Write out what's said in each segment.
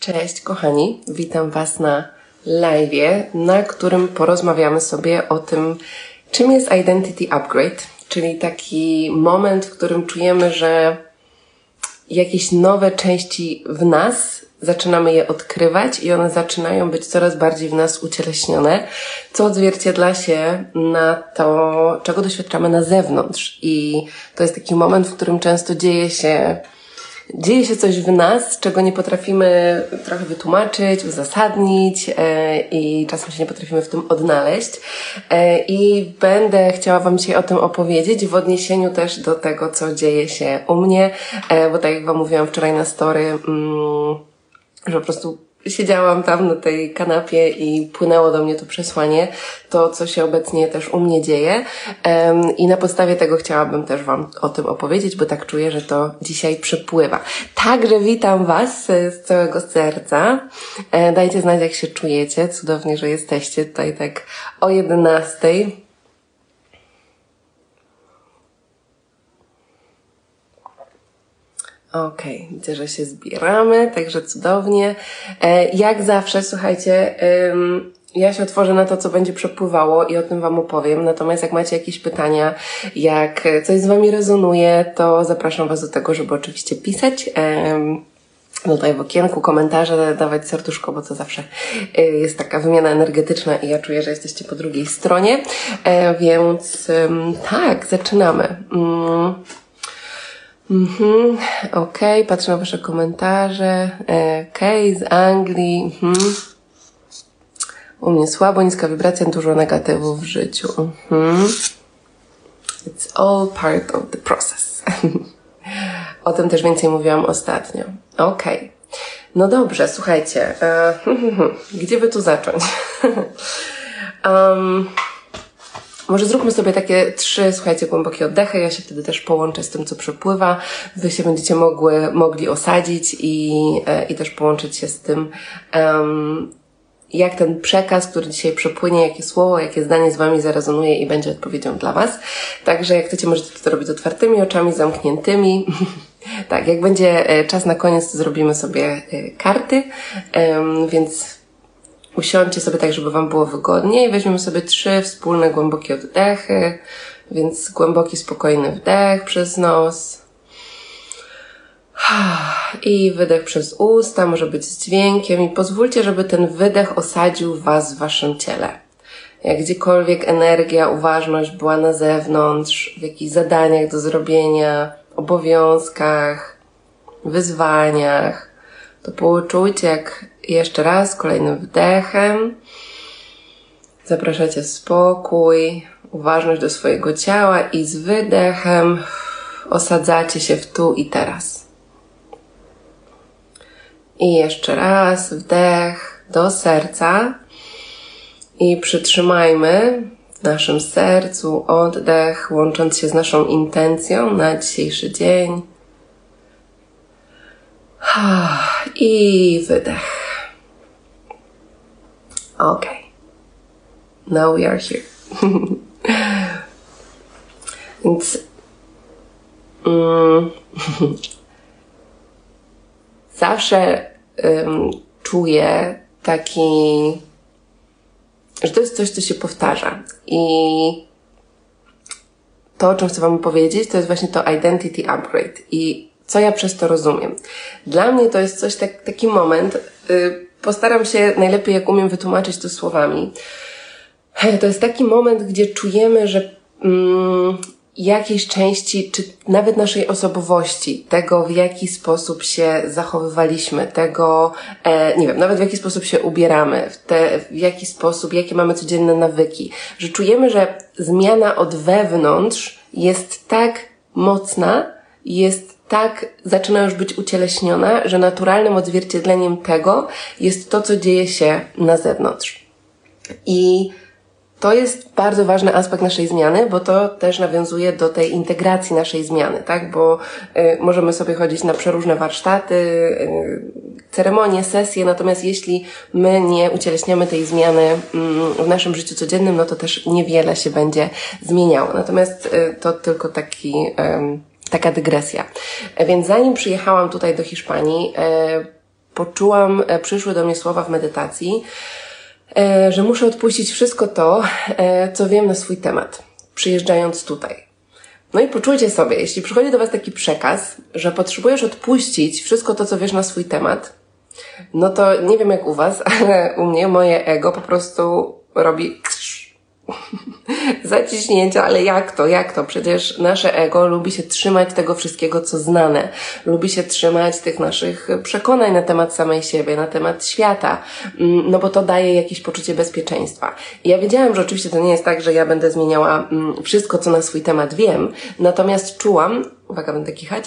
Cześć kochani, witam Was na live, na którym porozmawiamy sobie o tym, czym jest Identity Upgrade, czyli taki moment, w którym czujemy, że jakieś nowe części w nas zaczynamy je odkrywać i one zaczynają być coraz bardziej w nas ucieleśnione, co odzwierciedla się na to, czego doświadczamy na zewnątrz. I to jest taki moment, w którym często dzieje się dzieje się coś w nas, czego nie potrafimy trochę wytłumaczyć, uzasadnić e, i czasem się nie potrafimy w tym odnaleźć. E, I będę chciała Wam dzisiaj o tym opowiedzieć w odniesieniu też do tego, co dzieje się u mnie, e, bo tak jak Wam mówiłam wczoraj na story, mm, że po prostu siedziałam tam na tej kanapie i płynęło do mnie to przesłanie, to co się obecnie też u mnie dzieje. I na podstawie tego chciałabym też Wam o tym opowiedzieć, bo tak czuję, że to dzisiaj przepływa. Także witam Was z całego serca. E, dajcie znać, jak się czujecie. Cudownie, że jesteście tutaj tak o 11. Okej, okay, widzę, że się zbieramy, także cudownie. E, jak zawsze, słuchajcie, ja się otworzę na to, co będzie przepływało i o tym Wam opowiem. Natomiast jak macie jakieś pytania, jak coś z Wami rezonuje, to zapraszam Was do tego, żeby oczywiście pisać. Tutaj w okienku komentarze, dawać serduszko, bo to zawsze y, jest taka wymiana energetyczna i ja czuję, że jesteście po drugiej stronie. E, więc tak, zaczynamy. Mhm, okej, okay, patrzę na Wasze komentarze. Okej, okay, z Anglii. Mhm. U mnie słabo, niska wibracja, dużo negatywów w życiu. Mhm. It's all part of the process. o tym też więcej mówiłam ostatnio. Okej. Okay. No dobrze, słuchajcie. E, gdzie by tu zacząć? um, może zróbmy sobie takie trzy, słuchajcie, głębokie oddechy. Ja się wtedy też połączę z tym, co przepływa. Wy się będziecie mogły, mogli osadzić i, e, i też połączyć się z tym, um, jak ten przekaz, który dzisiaj przepłynie, jakie słowo, jakie zdanie z Wami zarezonuje i będzie odpowiedzią dla Was. Także jak chcecie, możecie to robić otwartymi oczami, zamkniętymi. tak, jak będzie e, czas na koniec, to zrobimy sobie e, karty, um, więc Usiądźcie sobie tak, żeby Wam było wygodnie i weźmiemy sobie trzy wspólne głębokie oddechy. Więc głęboki, spokojny wdech przez nos. I wydech przez usta, może być z dźwiękiem. I pozwólcie, żeby ten wydech osadził Was w Waszym ciele. Jak gdziekolwiek energia, uważność była na zewnątrz, w jakichś zadaniach do zrobienia, obowiązkach, wyzwaniach, to poczujcie, jak jeszcze raz kolejnym wdechem zapraszacie spokój, uważność do swojego ciała i z wydechem osadzacie się w tu i teraz. I jeszcze raz wdech do serca i przytrzymajmy w naszym sercu oddech, łącząc się z naszą intencją na dzisiejszy dzień. I wydech. Okay. Now we are here. Więc mm, zawsze um, czuję taki, że to jest coś, co się powtarza. I to, o czym chcę Wam powiedzieć, to jest właśnie to identity upgrade. I co ja przez to rozumiem? Dla mnie to jest coś, tak, taki moment, y, Postaram się najlepiej, jak umiem, wytłumaczyć to słowami. To jest taki moment, gdzie czujemy, że mm, jakiejś części, czy nawet naszej osobowości, tego w jaki sposób się zachowywaliśmy, tego, e, nie wiem, nawet w jaki sposób się ubieramy, w, te, w jaki sposób, jakie mamy codzienne nawyki, że czujemy, że zmiana od wewnątrz jest tak mocna, jest tak zaczyna już być ucieleśniona, że naturalnym odzwierciedleniem tego jest to, co dzieje się na zewnątrz. I to jest bardzo ważny aspekt naszej zmiany, bo to też nawiązuje do tej integracji naszej zmiany, tak? Bo y, możemy sobie chodzić na przeróżne warsztaty, y, ceremonie, sesje, natomiast jeśli my nie ucieleśniamy tej zmiany y, w naszym życiu codziennym, no to też niewiele się będzie zmieniało. Natomiast y, to tylko taki Taka dygresja. E, więc zanim przyjechałam tutaj do Hiszpanii, e, poczułam, e, przyszły do mnie słowa w medytacji, że muszę odpuścić wszystko to, co wiem na swój temat, przyjeżdżając tutaj. No i poczujcie sobie, jeśli przychodzi do Was taki przekaz, że potrzebujesz odpuścić wszystko to, co wiesz na swój temat, no to nie wiem jak u Was, ale u mnie moje ego po prostu robi zaciśnięcia, ale jak to, jak to? Przecież nasze ego lubi się trzymać tego wszystkiego, co znane. Lubi się trzymać tych naszych przekonań na temat samej siebie, na temat świata, mm, no bo to daje jakieś poczucie bezpieczeństwa. I ja wiedziałam, że oczywiście to nie jest tak, że ja będę zmieniała mm, wszystko, co na swój temat wiem, natomiast czułam, uwaga, będę kichać,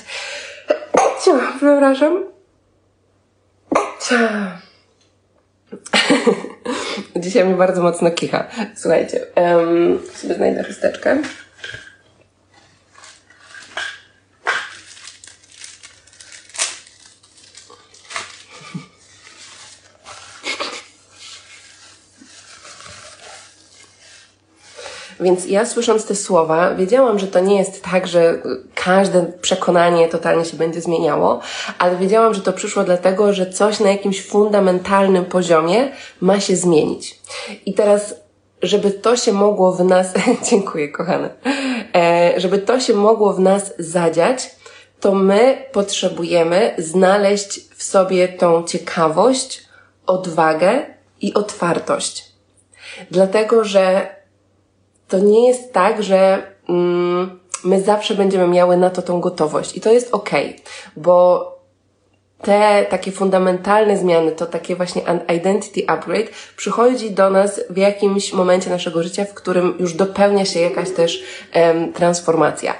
przepraszam, Dzisiaj mi bardzo mocno kicha. Słuchajcie, um, sobie znajdę chusteczkę. Więc ja słysząc te słowa, wiedziałam, że to nie jest tak, że każde przekonanie totalnie się będzie zmieniało, ale wiedziałam, że to przyszło dlatego, że coś na jakimś fundamentalnym poziomie ma się zmienić. I teraz, żeby to się mogło w nas, dziękuję kochane, e, żeby to się mogło w nas zadziać, to my potrzebujemy znaleźć w sobie tą ciekawość, odwagę i otwartość. Dlatego, że to nie jest tak, że mm, my zawsze będziemy miały na to tą gotowość. I to jest ok, bo te takie fundamentalne zmiany, to takie właśnie identity upgrade przychodzi do nas w jakimś momencie naszego życia, w którym już dopełnia się jakaś też transformacja.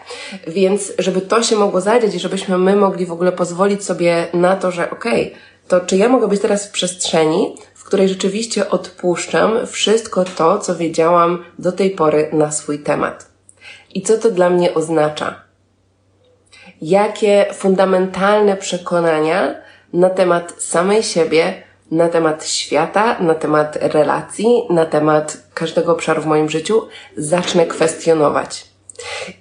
Więc żeby to się mogło zadziać i żebyśmy my mogli w ogóle pozwolić sobie na to, że okej, okay, to czy ja mogę być teraz w przestrzeni, której rzeczywiście odpuszczam wszystko to, co wiedziałam do tej pory na swój temat. I co to dla mnie oznacza? Jakie fundamentalne przekonania na temat samej siebie, na temat świata, na temat relacji, na temat każdego obszaru w moim życiu zacznę kwestionować.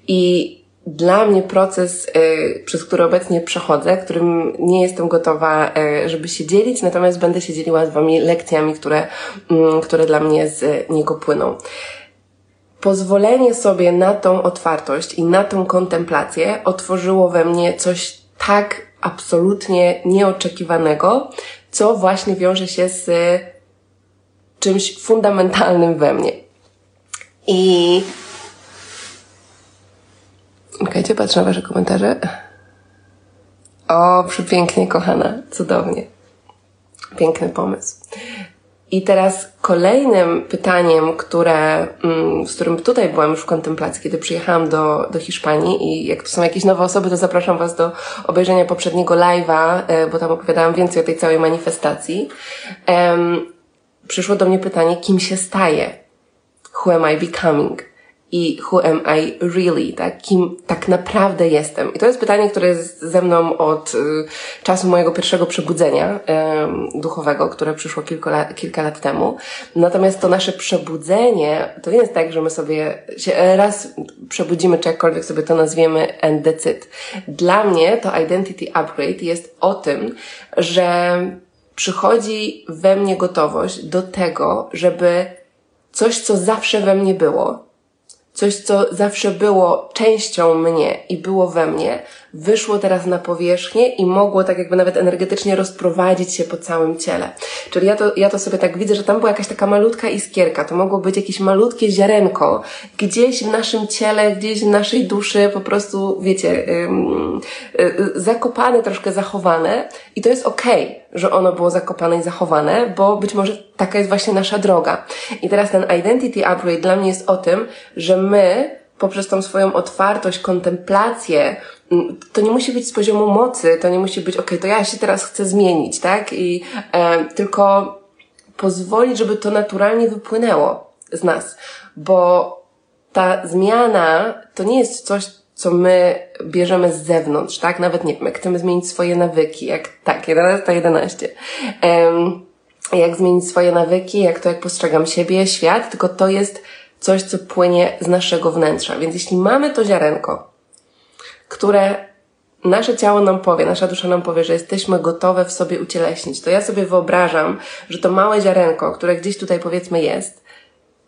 I dla mnie proces, y, przez który obecnie przechodzę, którym nie jestem gotowa, y, żeby się dzielić, natomiast będę się dzieliła z Wami lekcjami, które, y, które dla mnie z niego płyną. Pozwolenie sobie na tą otwartość i na tą kontemplację otworzyło we mnie coś tak absolutnie nieoczekiwanego, co właśnie wiąże się z czymś fundamentalnym we mnie. I Czekajcie, patrzę na Wasze komentarze. O, przepięknie, kochana. Cudownie. Piękny pomysł. I teraz kolejnym pytaniem, które, mm, z którym tutaj byłam już w kontemplacji, kiedy przyjechałam do, do Hiszpanii i jak tu są jakieś nowe osoby, to zapraszam Was do obejrzenia poprzedniego live'a, e, bo tam opowiadałam więcej o tej całej manifestacji. Um, przyszło do mnie pytanie, kim się staje? Who am I becoming? I who am I really, tak? Kim tak naprawdę jestem? I to jest pytanie, które jest ze mną od y, czasu mojego pierwszego przebudzenia y, duchowego, które przyszło kilka lat, kilka lat temu. Natomiast to nasze przebudzenie, to nie jest tak, że my sobie się raz przebudzimy, czy jakkolwiek sobie to nazwiemy, and that's it. Dla mnie to identity upgrade jest o tym, że przychodzi we mnie gotowość do tego, żeby coś, co zawsze we mnie było, coś, co zawsze było częścią mnie i było we mnie, wyszło teraz na powierzchnię i mogło tak jakby nawet energetycznie rozprowadzić się po całym ciele. Czyli ja to, ja to sobie tak widzę, że tam była jakaś taka malutka iskierka, to mogło być jakieś malutkie ziarenko, gdzieś w naszym ciele, gdzieś w naszej duszy, po prostu, wiecie, ym, y, zakopane, troszkę zachowane i to jest okej, okay, że ono było zakopane i zachowane, bo być może taka jest właśnie nasza droga. I teraz ten identity upgrade dla mnie jest o tym, że my poprzez tą swoją otwartość, kontemplację, mm, to nie musi być z poziomu mocy, to nie musi być, ok, to ja się teraz chcę zmienić, tak? I e, tylko pozwolić, żeby to naturalnie wypłynęło z nas, bo ta zmiana to nie jest coś, co my bierzemy z zewnątrz, tak? Nawet nie wiem, jak chcemy zmienić swoje nawyki, jak tak, 11 11. Um, jak zmienić swoje nawyki, jak to, jak postrzegam siebie, świat, tylko to jest coś, co płynie z naszego wnętrza. Więc jeśli mamy to ziarenko, które nasze ciało nam powie, nasza dusza nam powie, że jesteśmy gotowe w sobie ucieleśnić, to ja sobie wyobrażam, że to małe ziarenko, które gdzieś tutaj powiedzmy jest,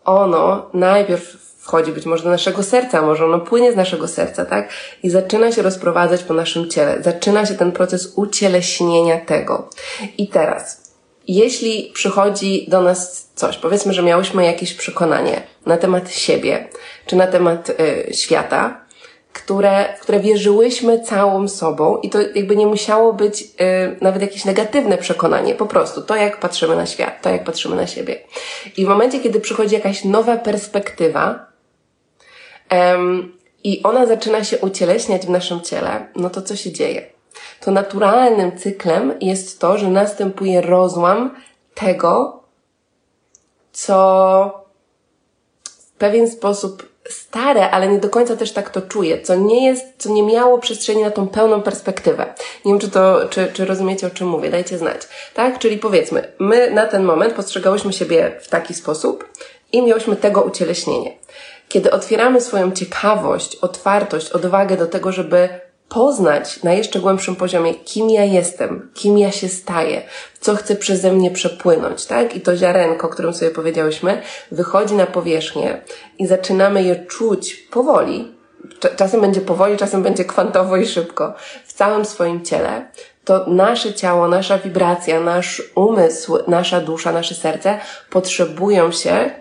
ono najpierw wchodzi być może do naszego serca, może ono płynie z naszego serca, tak? I zaczyna się rozprowadzać po naszym ciele. Zaczyna się ten proces ucieleśnienia tego. I teraz, jeśli przychodzi do nas coś, powiedzmy, że miałyśmy jakieś przekonanie na temat siebie, czy na temat y, świata, które, w które wierzyłyśmy całą sobą i to jakby nie musiało być y, nawet jakieś negatywne przekonanie, po prostu to, jak patrzymy na świat, to, jak patrzymy na siebie. I w momencie, kiedy przychodzi jakaś nowa perspektywa, i ona zaczyna się ucieleśniać w naszym ciele, no to co się dzieje? To naturalnym cyklem jest to, że następuje rozłam tego, co w pewien sposób stare, ale nie do końca też tak to czuję, co nie jest, co nie miało przestrzeni na tą pełną perspektywę. Nie wiem, czy to, czy, czy rozumiecie, o czym mówię, dajcie znać. Tak? Czyli powiedzmy, my na ten moment postrzegałyśmy siebie w taki sposób i miałyśmy tego ucieleśnienie. Kiedy otwieramy swoją ciekawość, otwartość, odwagę do tego, żeby poznać na jeszcze głębszym poziomie, kim ja jestem, kim ja się staję, co chce przeze mnie przepłynąć, tak? I to ziarenko, o którym sobie powiedziałyśmy, wychodzi na powierzchnię i zaczynamy je czuć powoli. Czasem będzie powoli, czasem będzie kwantowo i szybko w całym swoim ciele. To nasze ciało, nasza wibracja, nasz umysł, nasza dusza, nasze serce potrzebują się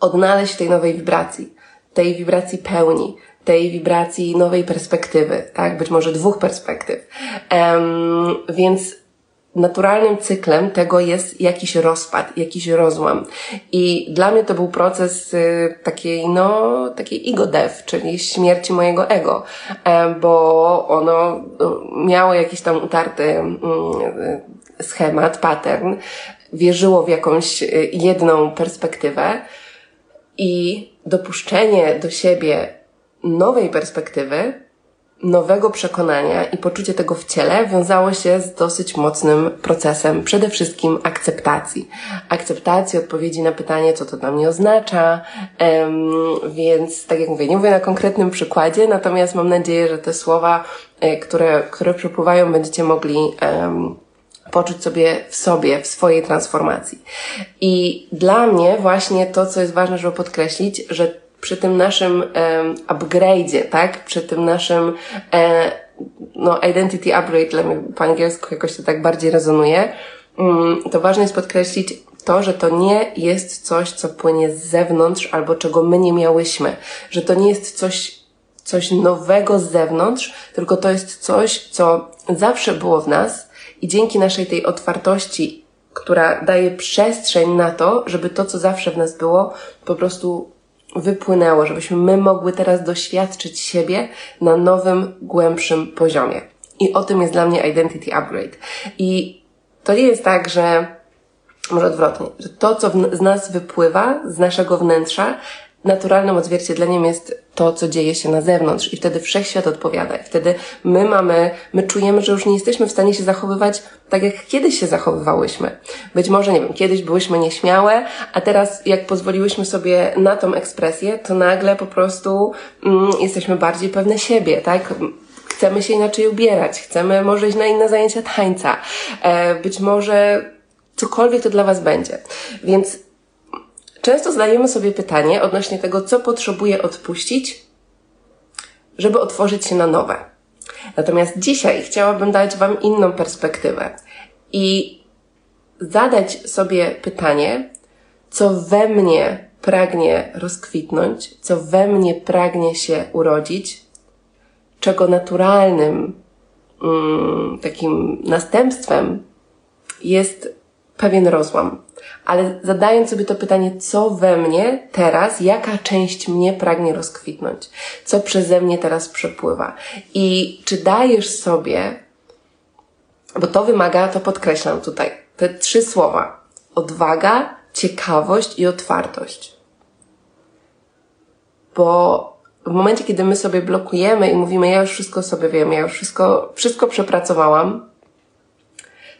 odnaleźć w tej nowej wibracji, tej wibracji pełni, tej wibracji nowej perspektywy, tak? Być może dwóch perspektyw. Um, więc naturalnym cyklem tego jest jakiś rozpad, jakiś rozłam. I dla mnie to był proces y, takiej, no, takiej ego death, czyli śmierci mojego ego, e, bo ono no, miało jakiś tam utarty mm, schemat, pattern, wierzyło w jakąś y, jedną perspektywę, i dopuszczenie do siebie nowej perspektywy, nowego przekonania i poczucie tego w ciele wiązało się z dosyć mocnym procesem przede wszystkim akceptacji. Akceptacji odpowiedzi na pytanie, co to dla mnie oznacza, um, więc tak jak mówię, nie mówię na konkretnym przykładzie, natomiast mam nadzieję, że te słowa, e, które, które przepływają, będziecie mogli um, poczuć sobie w sobie, w swojej transformacji. I dla mnie właśnie to, co jest ważne, żeby podkreślić, że przy tym naszym um, upgrade'zie, tak, przy tym naszym e, no, identity upgrade, dla mnie po angielsku jakoś to tak bardziej rezonuje, um, to ważne jest podkreślić to, że to nie jest coś, co płynie z zewnątrz albo czego my nie miałyśmy, że to nie jest coś, coś nowego z zewnątrz, tylko to jest coś, co zawsze było w nas, i dzięki naszej tej otwartości, która daje przestrzeń na to, żeby to, co zawsze w nas było, po prostu wypłynęło, żebyśmy my mogły teraz doświadczyć siebie na nowym, głębszym poziomie. I o tym jest dla mnie identity upgrade. I to nie jest tak, że może odwrotnie, że to, co z nas wypływa, z naszego wnętrza, naturalnym odzwierciedleniem jest to, co dzieje się na zewnątrz i wtedy wszechświat odpowiada. I wtedy my mamy, my czujemy, że już nie jesteśmy w stanie się zachowywać tak, jak kiedyś się zachowywałyśmy. Być może, nie wiem, kiedyś byłyśmy nieśmiałe, a teraz jak pozwoliłyśmy sobie na tą ekspresję, to nagle po prostu mm, jesteśmy bardziej pewne siebie, tak? Chcemy się inaczej ubierać, chcemy może iść na inne zajęcia tańca, e, być może cokolwiek to dla Was będzie. Więc Często zadajemy sobie pytanie odnośnie tego, co potrzebuję odpuścić, żeby otworzyć się na nowe. Natomiast dzisiaj chciałabym dać Wam inną perspektywę i zadać sobie pytanie, co we mnie pragnie rozkwitnąć, co we mnie pragnie się urodzić, czego naturalnym mm, takim następstwem jest pewien rozłam ale zadając sobie to pytanie, co we mnie teraz, jaka część mnie pragnie rozkwitnąć, co przeze mnie teraz przepływa? I czy dajesz sobie, bo to wymaga, to podkreślam tutaj, te trzy słowa: odwaga, ciekawość i otwartość. Bo w momencie, kiedy my sobie blokujemy i mówimy, ja już wszystko sobie wiem, ja już wszystko, wszystko przepracowałam,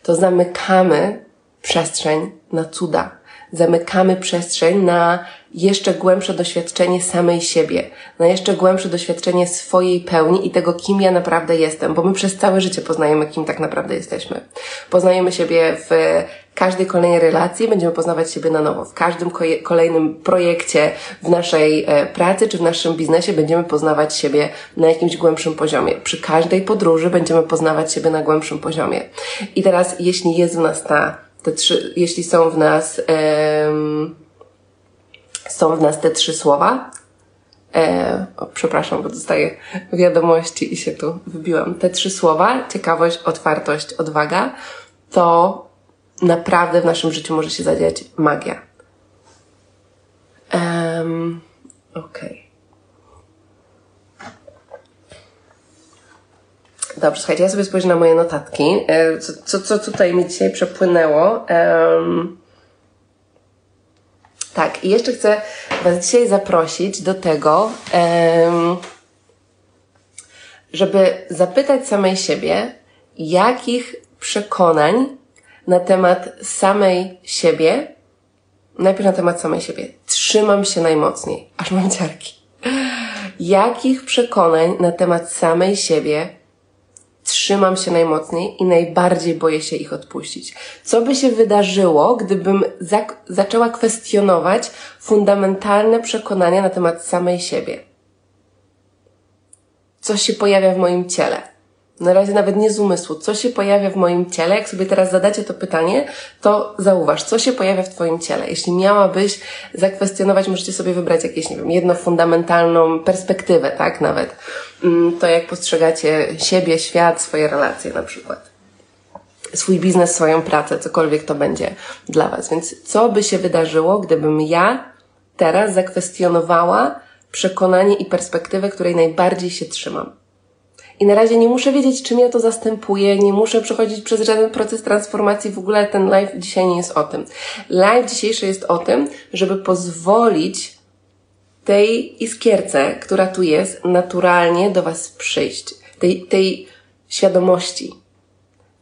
to zamykamy przestrzeń na cuda. Zamykamy przestrzeń na jeszcze głębsze doświadczenie samej siebie, na jeszcze głębsze doświadczenie swojej pełni i tego, kim ja naprawdę jestem, bo my przez całe życie poznajemy, kim tak naprawdę jesteśmy. Poznajemy siebie w każdej kolejnej relacji, będziemy poznawać siebie na nowo. W każdym kolejnym projekcie w naszej e, pracy czy w naszym biznesie będziemy poznawać siebie na jakimś głębszym poziomie. Przy każdej podróży będziemy poznawać siebie na głębszym poziomie. I teraz, jeśli jest w nas ta, te trzy, jeśli są w nas, um, są w nas te trzy słowa. E, o, przepraszam, bo dostaję wiadomości i się tu wybiłam. Te trzy słowa, ciekawość, otwartość, odwaga, to naprawdę w naszym życiu może się zadziać magia. Um, Okej. Okay. Dobrze, słuchajcie, ja sobie spojrzę na moje notatki. E, co, co, co tutaj mi dzisiaj przepłynęło? Um, tak, i jeszcze chcę Was dzisiaj zaprosić do tego, żeby zapytać samej siebie, jakich przekonań na temat samej siebie, najpierw na temat samej siebie, trzymam się najmocniej, aż mam ciarki. Jakich przekonań na temat samej siebie trzymam się najmocniej i najbardziej boję się ich odpuścić. Co by się wydarzyło, gdybym za zaczęła kwestionować fundamentalne przekonania na temat samej siebie? Co się pojawia w moim ciele? Na razie nawet nie z umysłu. Co się pojawia w moim ciele? Jak sobie teraz zadacie to pytanie, to zauważ, co się pojawia w Twoim ciele. Jeśli miałabyś zakwestionować, możecie sobie wybrać jakieś, nie wiem, jedną fundamentalną perspektywę, tak, nawet. Mm, to jak postrzegacie siebie, świat, swoje relacje na przykład. Swój biznes, swoją pracę, cokolwiek to będzie dla Was. Więc co by się wydarzyło, gdybym ja teraz zakwestionowała przekonanie i perspektywę, której najbardziej się trzymam? I na razie nie muszę wiedzieć, czym ja to zastępuję, nie muszę przechodzić przez żaden proces transformacji. W ogóle ten live dzisiaj nie jest o tym. Live dzisiejszy jest o tym, żeby pozwolić tej iskierce, która tu jest, naturalnie do Was przyjść. Tej, tej świadomości.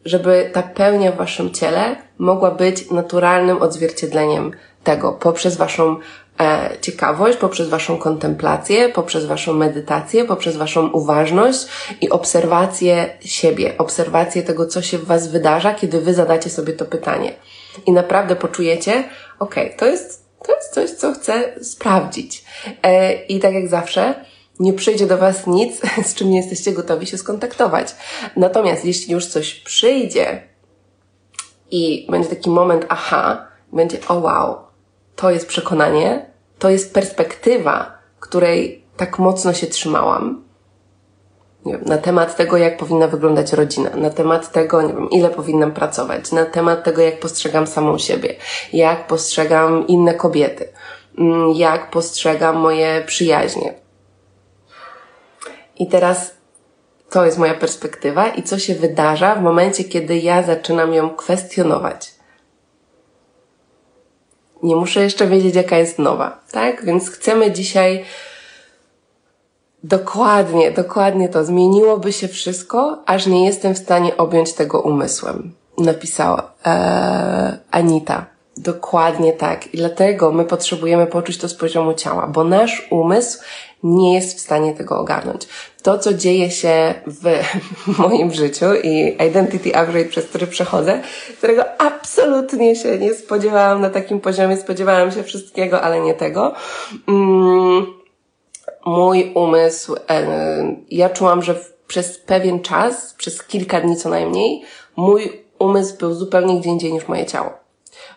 Żeby ta pełnia w Waszym ciele mogła być naturalnym odzwierciedleniem tego poprzez Waszą e, ciekawość, poprzez Waszą kontemplację, poprzez Waszą medytację, poprzez Waszą uważność i obserwację siebie, obserwację tego, co się w Was wydarza, kiedy Wy zadacie sobie to pytanie. I naprawdę poczujecie, okay, to jest, to jest coś, co chcę sprawdzić. E, I tak jak zawsze, nie przyjdzie do Was nic, z czym nie jesteście gotowi się skontaktować. Natomiast jeśli już coś przyjdzie i będzie taki moment aha, będzie o wow, to jest przekonanie, to jest perspektywa, której tak mocno się trzymałam. Nie wiem, na temat tego, jak powinna wyglądać rodzina, na temat tego, nie wiem, ile powinnam pracować, na temat tego, jak postrzegam samą siebie, jak postrzegam inne kobiety, mm, jak postrzegam moje przyjaźnie. I teraz to jest moja perspektywa i co się wydarza w momencie, kiedy ja zaczynam ją kwestionować nie muszę jeszcze wiedzieć, jaka jest nowa, tak? Więc chcemy dzisiaj dokładnie, dokładnie to. Zmieniłoby się wszystko, aż nie jestem w stanie objąć tego umysłem. Napisała ee, Anita. Dokładnie tak. I dlatego my potrzebujemy poczuć to z poziomu ciała, bo nasz umysł nie jest w stanie tego ogarnąć. To, co dzieje się w moim życiu i Identity Upgrade, przez który przechodzę, którego absolutnie się nie spodziewałam na takim poziomie, spodziewałam się wszystkiego, ale nie tego. Mm, mój umysł, ja czułam, że przez pewien czas, przez kilka dni co najmniej, mój umysł był zupełnie gdzie indziej niż moje ciało.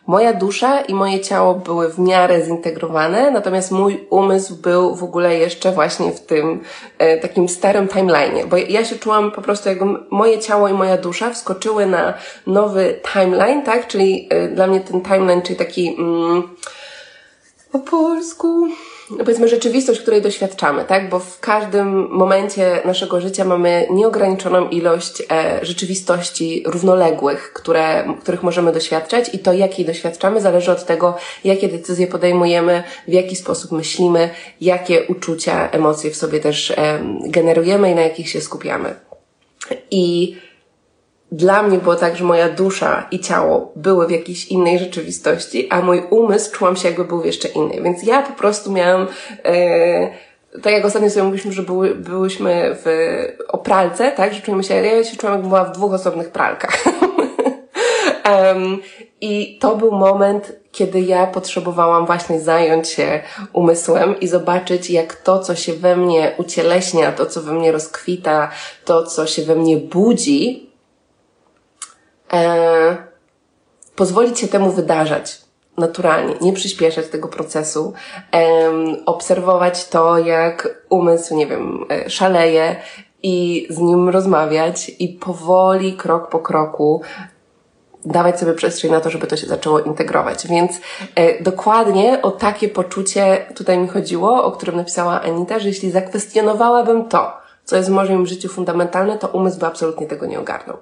Moja dusza i moje ciało były w miarę zintegrowane, natomiast mój umysł był w ogóle jeszcze właśnie w tym e, takim starym timeline'ie, bo ja się czułam po prostu jakby moje ciało i moja dusza wskoczyły na nowy timeline, tak? Czyli e, dla mnie ten timeline, czyli taki mm, po polsku no powiedzmy rzeczywistość, której doświadczamy, tak? Bo w każdym momencie naszego życia mamy nieograniczoną ilość e, rzeczywistości równoległych, które, których możemy doświadczać i to, jakiej doświadczamy, zależy od tego, jakie decyzje podejmujemy, w jaki sposób myślimy, jakie uczucia, emocje w sobie też e, generujemy i na jakich się skupiamy. I dla mnie było tak, że moja dusza i ciało były w jakiejś innej rzeczywistości, a mój umysł czułam się jakby był w jeszcze innej. Więc ja po prostu miałam, e, tak jak ostatnio sobie mówiliśmy, że były, byłyśmy w, o pralce, tak, że czujemy się, ja się czułam jakbym była w dwóch osobnych pralkach. um, I to był moment, kiedy ja potrzebowałam właśnie zająć się umysłem i zobaczyć, jak to, co się we mnie ucieleśnia, to, co we mnie rozkwita, to, co się we mnie budzi, e, pozwolić się temu wydarzać naturalnie, nie przyspieszać tego procesu, e, obserwować to, jak umysł, nie wiem, e, szaleje i z nim rozmawiać i powoli, krok po kroku dawać sobie przestrzeń na to, żeby to się zaczęło integrować. Więc e, dokładnie o takie poczucie tutaj mi chodziło, o którym napisała Anita, że jeśli zakwestionowałabym to, co jest w moim życiu fundamentalne, to umysł by absolutnie tego nie ogarnął.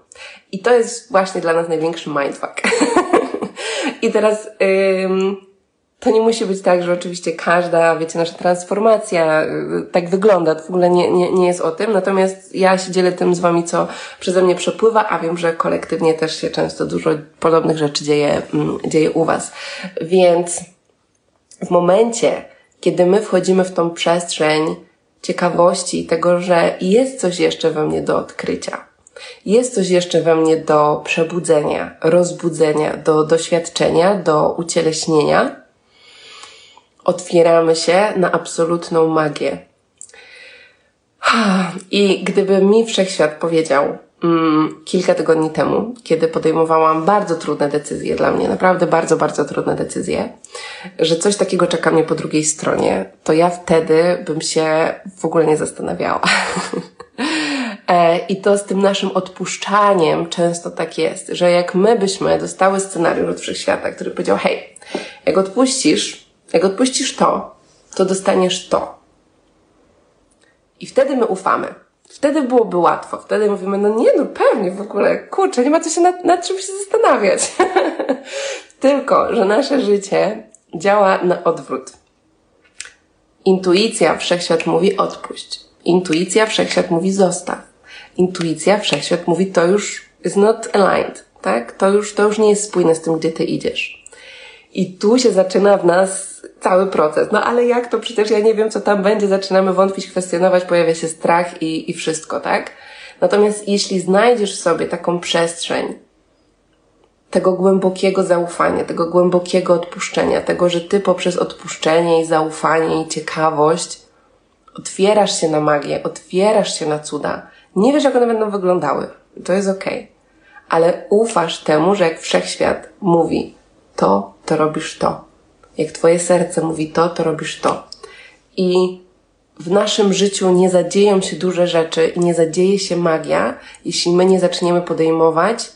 I to jest właśnie dla nas największy mindfuck. I teraz... Ym, to nie musi być tak, że oczywiście każda, wiecie, nasza transformacja y, tak wygląda. To w ogóle nie, nie, nie jest o tym. Natomiast ja się dzielę tym z Wami, co przeze mnie przepływa, a wiem, że kolektywnie też się często dużo podobnych rzeczy dzieje, mm, dzieje u Was. Więc w momencie, kiedy my wchodzimy w tą przestrzeń ciekawości tego, że jest coś jeszcze we mnie do odkrycia, jest coś jeszcze we mnie do przebudzenia, rozbudzenia, do doświadczenia, do ucieleśnienia, otwieramy się na absolutną magię. I gdyby mi wszechświat powiedział kilka tygodni temu, kiedy podejmowałam bardzo trudne decyzje dla mnie, naprawdę bardzo, bardzo trudne decyzje, że coś takiego czeka mnie po drugiej stronie, to ja wtedy bym się w ogóle nie zastanawiała. E, I to z tym naszym odpuszczaniem często tak jest, że jak my byśmy dostały scenariusz od wszechświata, który powiedział, hej, jak odpuścisz, jak odpuścisz to, to dostaniesz to. I wtedy my ufamy. Wtedy byłoby łatwo. Wtedy mówimy, no nie, no pewnie w ogóle, kurczę, nie ma co się nad, nad czym się zastanawiać. Tylko, że nasze życie działa na odwrót. Intuicja wszechświat mówi odpuść. Intuicja wszechświat mówi zostaw. Intuicja wszechświat mówi to już is not aligned, tak? To już, to już nie jest spójne z tym, gdzie ty idziesz. I tu się zaczyna w nas cały proces. No ale jak to? Przecież ja nie wiem, co tam będzie. Zaczynamy wątpić, kwestionować, pojawia się strach i, i wszystko, tak? Natomiast jeśli znajdziesz sobie taką przestrzeń tego głębokiego zaufania, tego głębokiego odpuszczenia, tego, że ty poprzez odpuszczenie i zaufanie i ciekawość otwierasz się na magię, otwierasz się na cuda. Nie wiesz, jak one będą wyglądały. To jest okej. Okay. Ale ufasz temu, że jak wszechświat mówi to, to robisz to jak Twoje serce mówi to, to robisz to. I w naszym życiu nie zadzieją się duże rzeczy i nie zadzieje się magia, jeśli my nie zaczniemy podejmować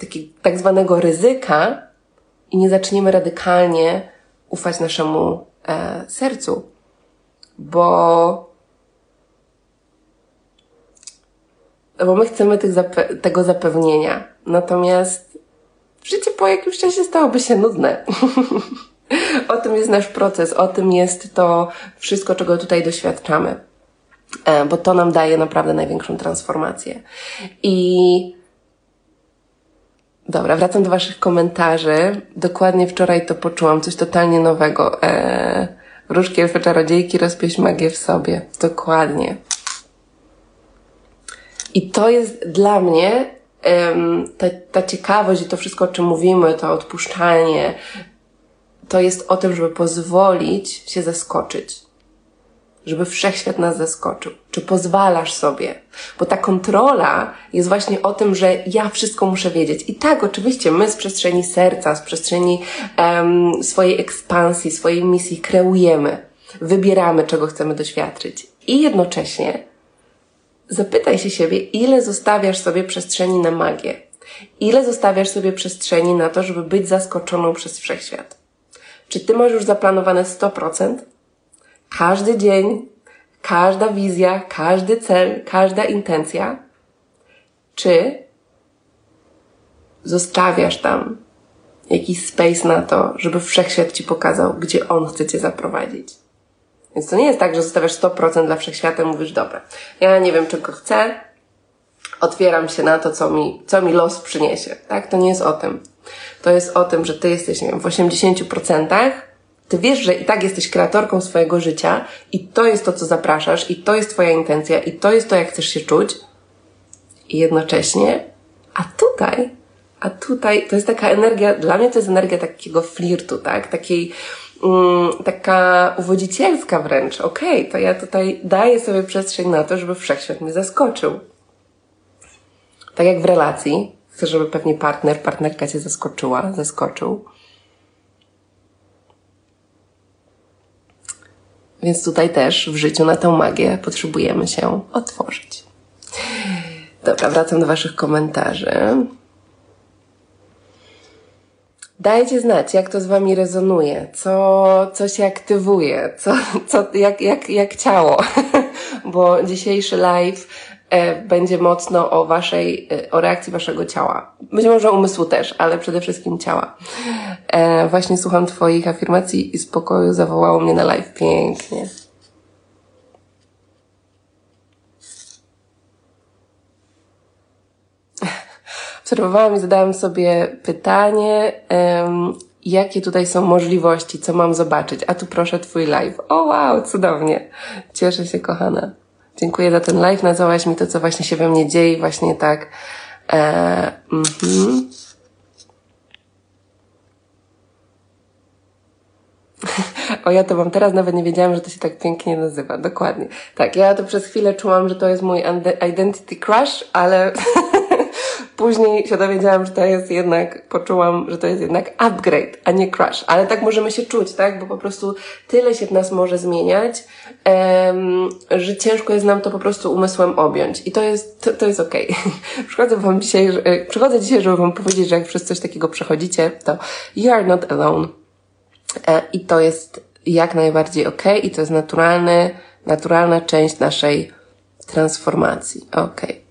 takiego tak zwanego ryzyka i nie zaczniemy radykalnie ufać naszemu e, sercu. Bo, bo my chcemy zape tego zapewnienia. Natomiast życie po jakimś czasie stałoby się nudne. o tym jest nasz proces, o tym jest to wszystko, czego tutaj doświadczamy. E, bo to nam daje naprawdę największą transformację. I Dobra, wracam do Waszych komentarzy. Dokładnie wczoraj to poczułam, coś totalnie nowego. Eee, Różki elfy czarodziejki, rozpieś magię w sobie. Dokładnie. I to jest dla mnie ta, ta ciekawość i to wszystko, o czym mówimy, to odpuszczanie, to jest o tym, żeby pozwolić się zaskoczyć. Żeby wszechświat nas zaskoczył. Czy pozwalasz sobie? Bo ta kontrola jest właśnie o tym, że ja wszystko muszę wiedzieć. I tak, oczywiście, my z przestrzeni serca, z przestrzeni um, swojej ekspansji, swojej misji kreujemy, wybieramy, czego chcemy doświadczyć. I jednocześnie zapytaj się siebie, ile zostawiasz sobie przestrzeni na magię. Ile zostawiasz sobie przestrzeni na to, żeby być zaskoczoną przez wszechświat. Czy ty masz już zaplanowane 100%? Każdy dzień, każda wizja, każdy cel, każda intencja? Czy zostawiasz tam jakiś space na to, żeby wszechświat ci pokazał, gdzie on chce cię zaprowadzić? Więc to nie jest tak, że zostawiasz 100% dla wszechświata mówisz, dobra, ja nie wiem czego chcę, otwieram się na to, co mi, co mi los przyniesie. Tak? To nie jest o tym. To jest o tym, że ty jesteś, nie wiem, w 80%, ty wiesz, że i tak jesteś kreatorką swojego życia i to jest to, co zapraszasz i to jest twoja intencja i to jest to, jak chcesz się czuć i jednocześnie, a tutaj, a tutaj to jest taka energia, dla mnie to jest energia takiego flirtu, tak? Takiej, taka uwodzicielska wręcz. Okej, okay, to ja tutaj daję sobie przestrzeń na to, żeby wszechświat mnie zaskoczył. Tak jak w relacji, chcę, żeby pewnie partner, partnerka cię zaskoczyła, zaskoczył. Więc tutaj też w życiu na tę magię potrzebujemy się otworzyć. Dobra, wracam do Waszych komentarzy. Dajcie znać, jak to z Wami rezonuje, co, co się aktywuje, co, co, jak, jak, jak ciało, bo dzisiejszy live e, będzie mocno o Waszej, e, o reakcji Waszego ciała. Być może umysłu też, ale przede wszystkim ciała. E, właśnie słucham Twoich afirmacji i spokoju zawołało mnie na live. Pięknie. Obserwowałam i zadałam sobie pytanie, um, jakie tutaj są możliwości, co mam zobaczyć. A tu proszę Twój live. O wow, cudownie. Cieszę się, kochana. Dziękuję za ten live. Nazwałaś mi to, co właśnie się we mnie dzieje, właśnie tak. E, mhm. O, ja to wam teraz nawet nie wiedziałam, że to się tak pięknie nazywa. Dokładnie. Tak, ja to przez chwilę czułam, że to jest mój identity crush, ale Później się dowiedziałam, że to jest jednak, poczułam, że to jest jednak upgrade, a nie crash. Ale tak możemy się czuć, tak? Bo po prostu tyle się w nas może zmieniać, że ciężko jest nam to po prostu umysłem objąć. I to jest, to, to jest okej. Okay. przychodzę wam dzisiaj, e, przychodzę dzisiaj, żeby wam powiedzieć, że jak przez coś takiego przechodzicie, to you are not alone. E, I to jest jak najbardziej okej okay, i to jest naturalny, naturalna część naszej transformacji. Okej. Okay.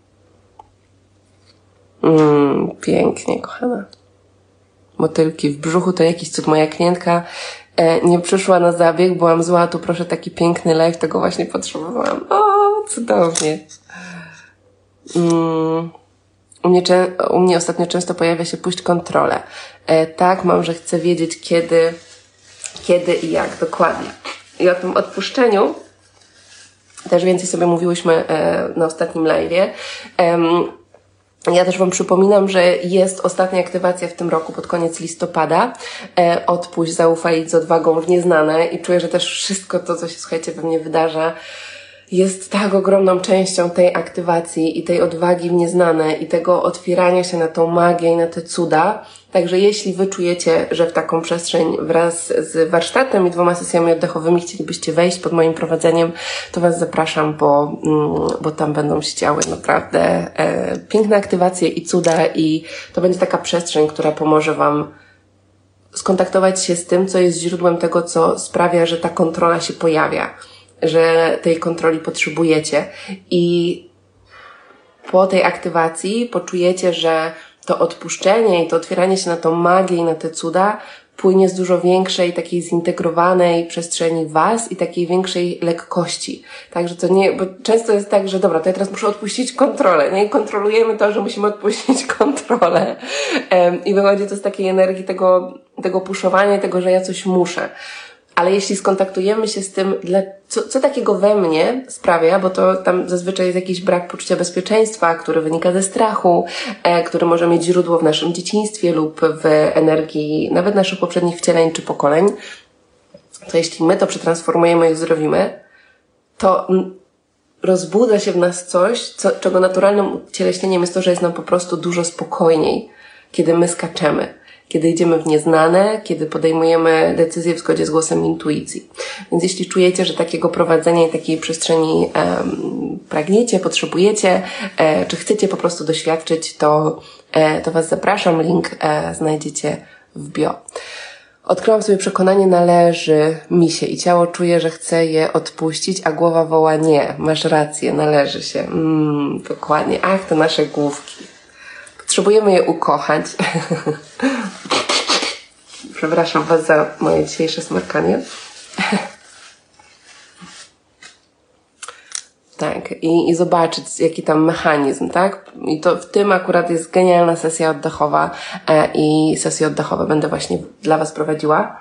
Mm, pięknie, kochana. Motylki w brzuchu to jakiś cud. Moja klientka e, nie przyszła na zabieg, byłam zła, tu proszę taki piękny live, tego właśnie potrzebowałam. O, cudownie. Mm, u mnie, u mnie ostatnio często pojawia się puść kontrolę. E, tak, mam, że chcę wiedzieć kiedy, kiedy i jak, dokładnie. I o tym odpuszczeniu też więcej sobie mówiłyśmy e, na ostatnim live'ie. Ja też Wam przypominam, że jest ostatnia aktywacja w tym roku pod koniec listopada. E, odpuść, zaufaj z odwagą w nieznane i czuję, że też wszystko to, co się, słuchajcie, we mnie wydarza, jest tak ogromną częścią tej aktywacji i tej odwagi w nieznane i tego otwierania się na tą magię i na te cuda. Także jeśli wy czujecie, że w taką przestrzeń wraz z warsztatem i dwoma sesjami oddechowymi chcielibyście wejść pod moim prowadzeniem, to was zapraszam, bo, mm, bo tam będą się działy naprawdę e, piękne aktywacje i cuda i to będzie taka przestrzeń, która pomoże wam skontaktować się z tym, co jest źródłem tego, co sprawia, że ta kontrola się pojawia że tej kontroli potrzebujecie i po tej aktywacji poczujecie, że to odpuszczenie i to otwieranie się na tą magię i na te cuda płynie z dużo większej, takiej zintegrowanej przestrzeni Was i takiej większej lekkości. Także to nie, bo często jest tak, że dobra, to ja teraz muszę odpuścić kontrolę, nie? I kontrolujemy to, że musimy odpuścić kontrolę. Um, I wychodzi to z takiej energii tego, tego puszowania, tego, że ja coś muszę ale jeśli skontaktujemy się z tym, co, co takiego we mnie sprawia, bo to tam zazwyczaj jest jakiś brak poczucia bezpieczeństwa, który wynika ze strachu, e, który może mieć źródło w naszym dzieciństwie lub w energii nawet naszych poprzednich wcieleń czy pokoleń, to jeśli my to przetransformujemy i uzdrowimy, to rozbudza się w nas coś, co, czego naturalnym ucieleśnieniem jest to, że jest nam po prostu dużo spokojniej, kiedy my skaczemy kiedy idziemy w nieznane, kiedy podejmujemy decyzje w zgodzie z głosem intuicji. Więc jeśli czujecie, że takiego prowadzenia i takiej przestrzeni um, pragniecie, potrzebujecie, e, czy chcecie po prostu doświadczyć, to, e, to Was zapraszam. Link e, znajdziecie w bio. Odkryłam sobie przekonanie, należy mi się i ciało czuje, że chce je odpuścić, a głowa woła nie. Masz rację, należy się. Mm, dokładnie. Ach, to nasze główki. Potrzebujemy je ukochać. Przepraszam Was za moje dzisiejsze smarkanie. tak. I, I zobaczyć, jaki tam mechanizm, tak? I to w tym akurat jest genialna sesja oddechowa e, i sesje oddechowe będę właśnie dla Was prowadziła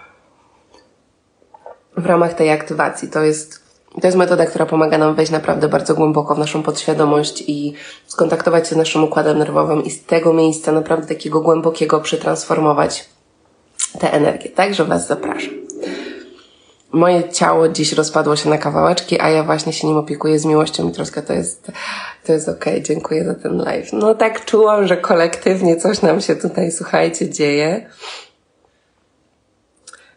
w ramach tej aktywacji. To jest to jest metoda, która pomaga nam wejść naprawdę bardzo głęboko w naszą podświadomość i skontaktować się z naszym układem nerwowym i z tego miejsca naprawdę takiego głębokiego przetransformować tę energię. Także Was zapraszam. Moje ciało dziś rozpadło się na kawałeczki, a ja właśnie się nim opiekuję z miłością i troszkę to jest, to jest okej. Okay. Dziękuję za ten live. No tak czułam, że kolektywnie coś nam się tutaj, słuchajcie, dzieje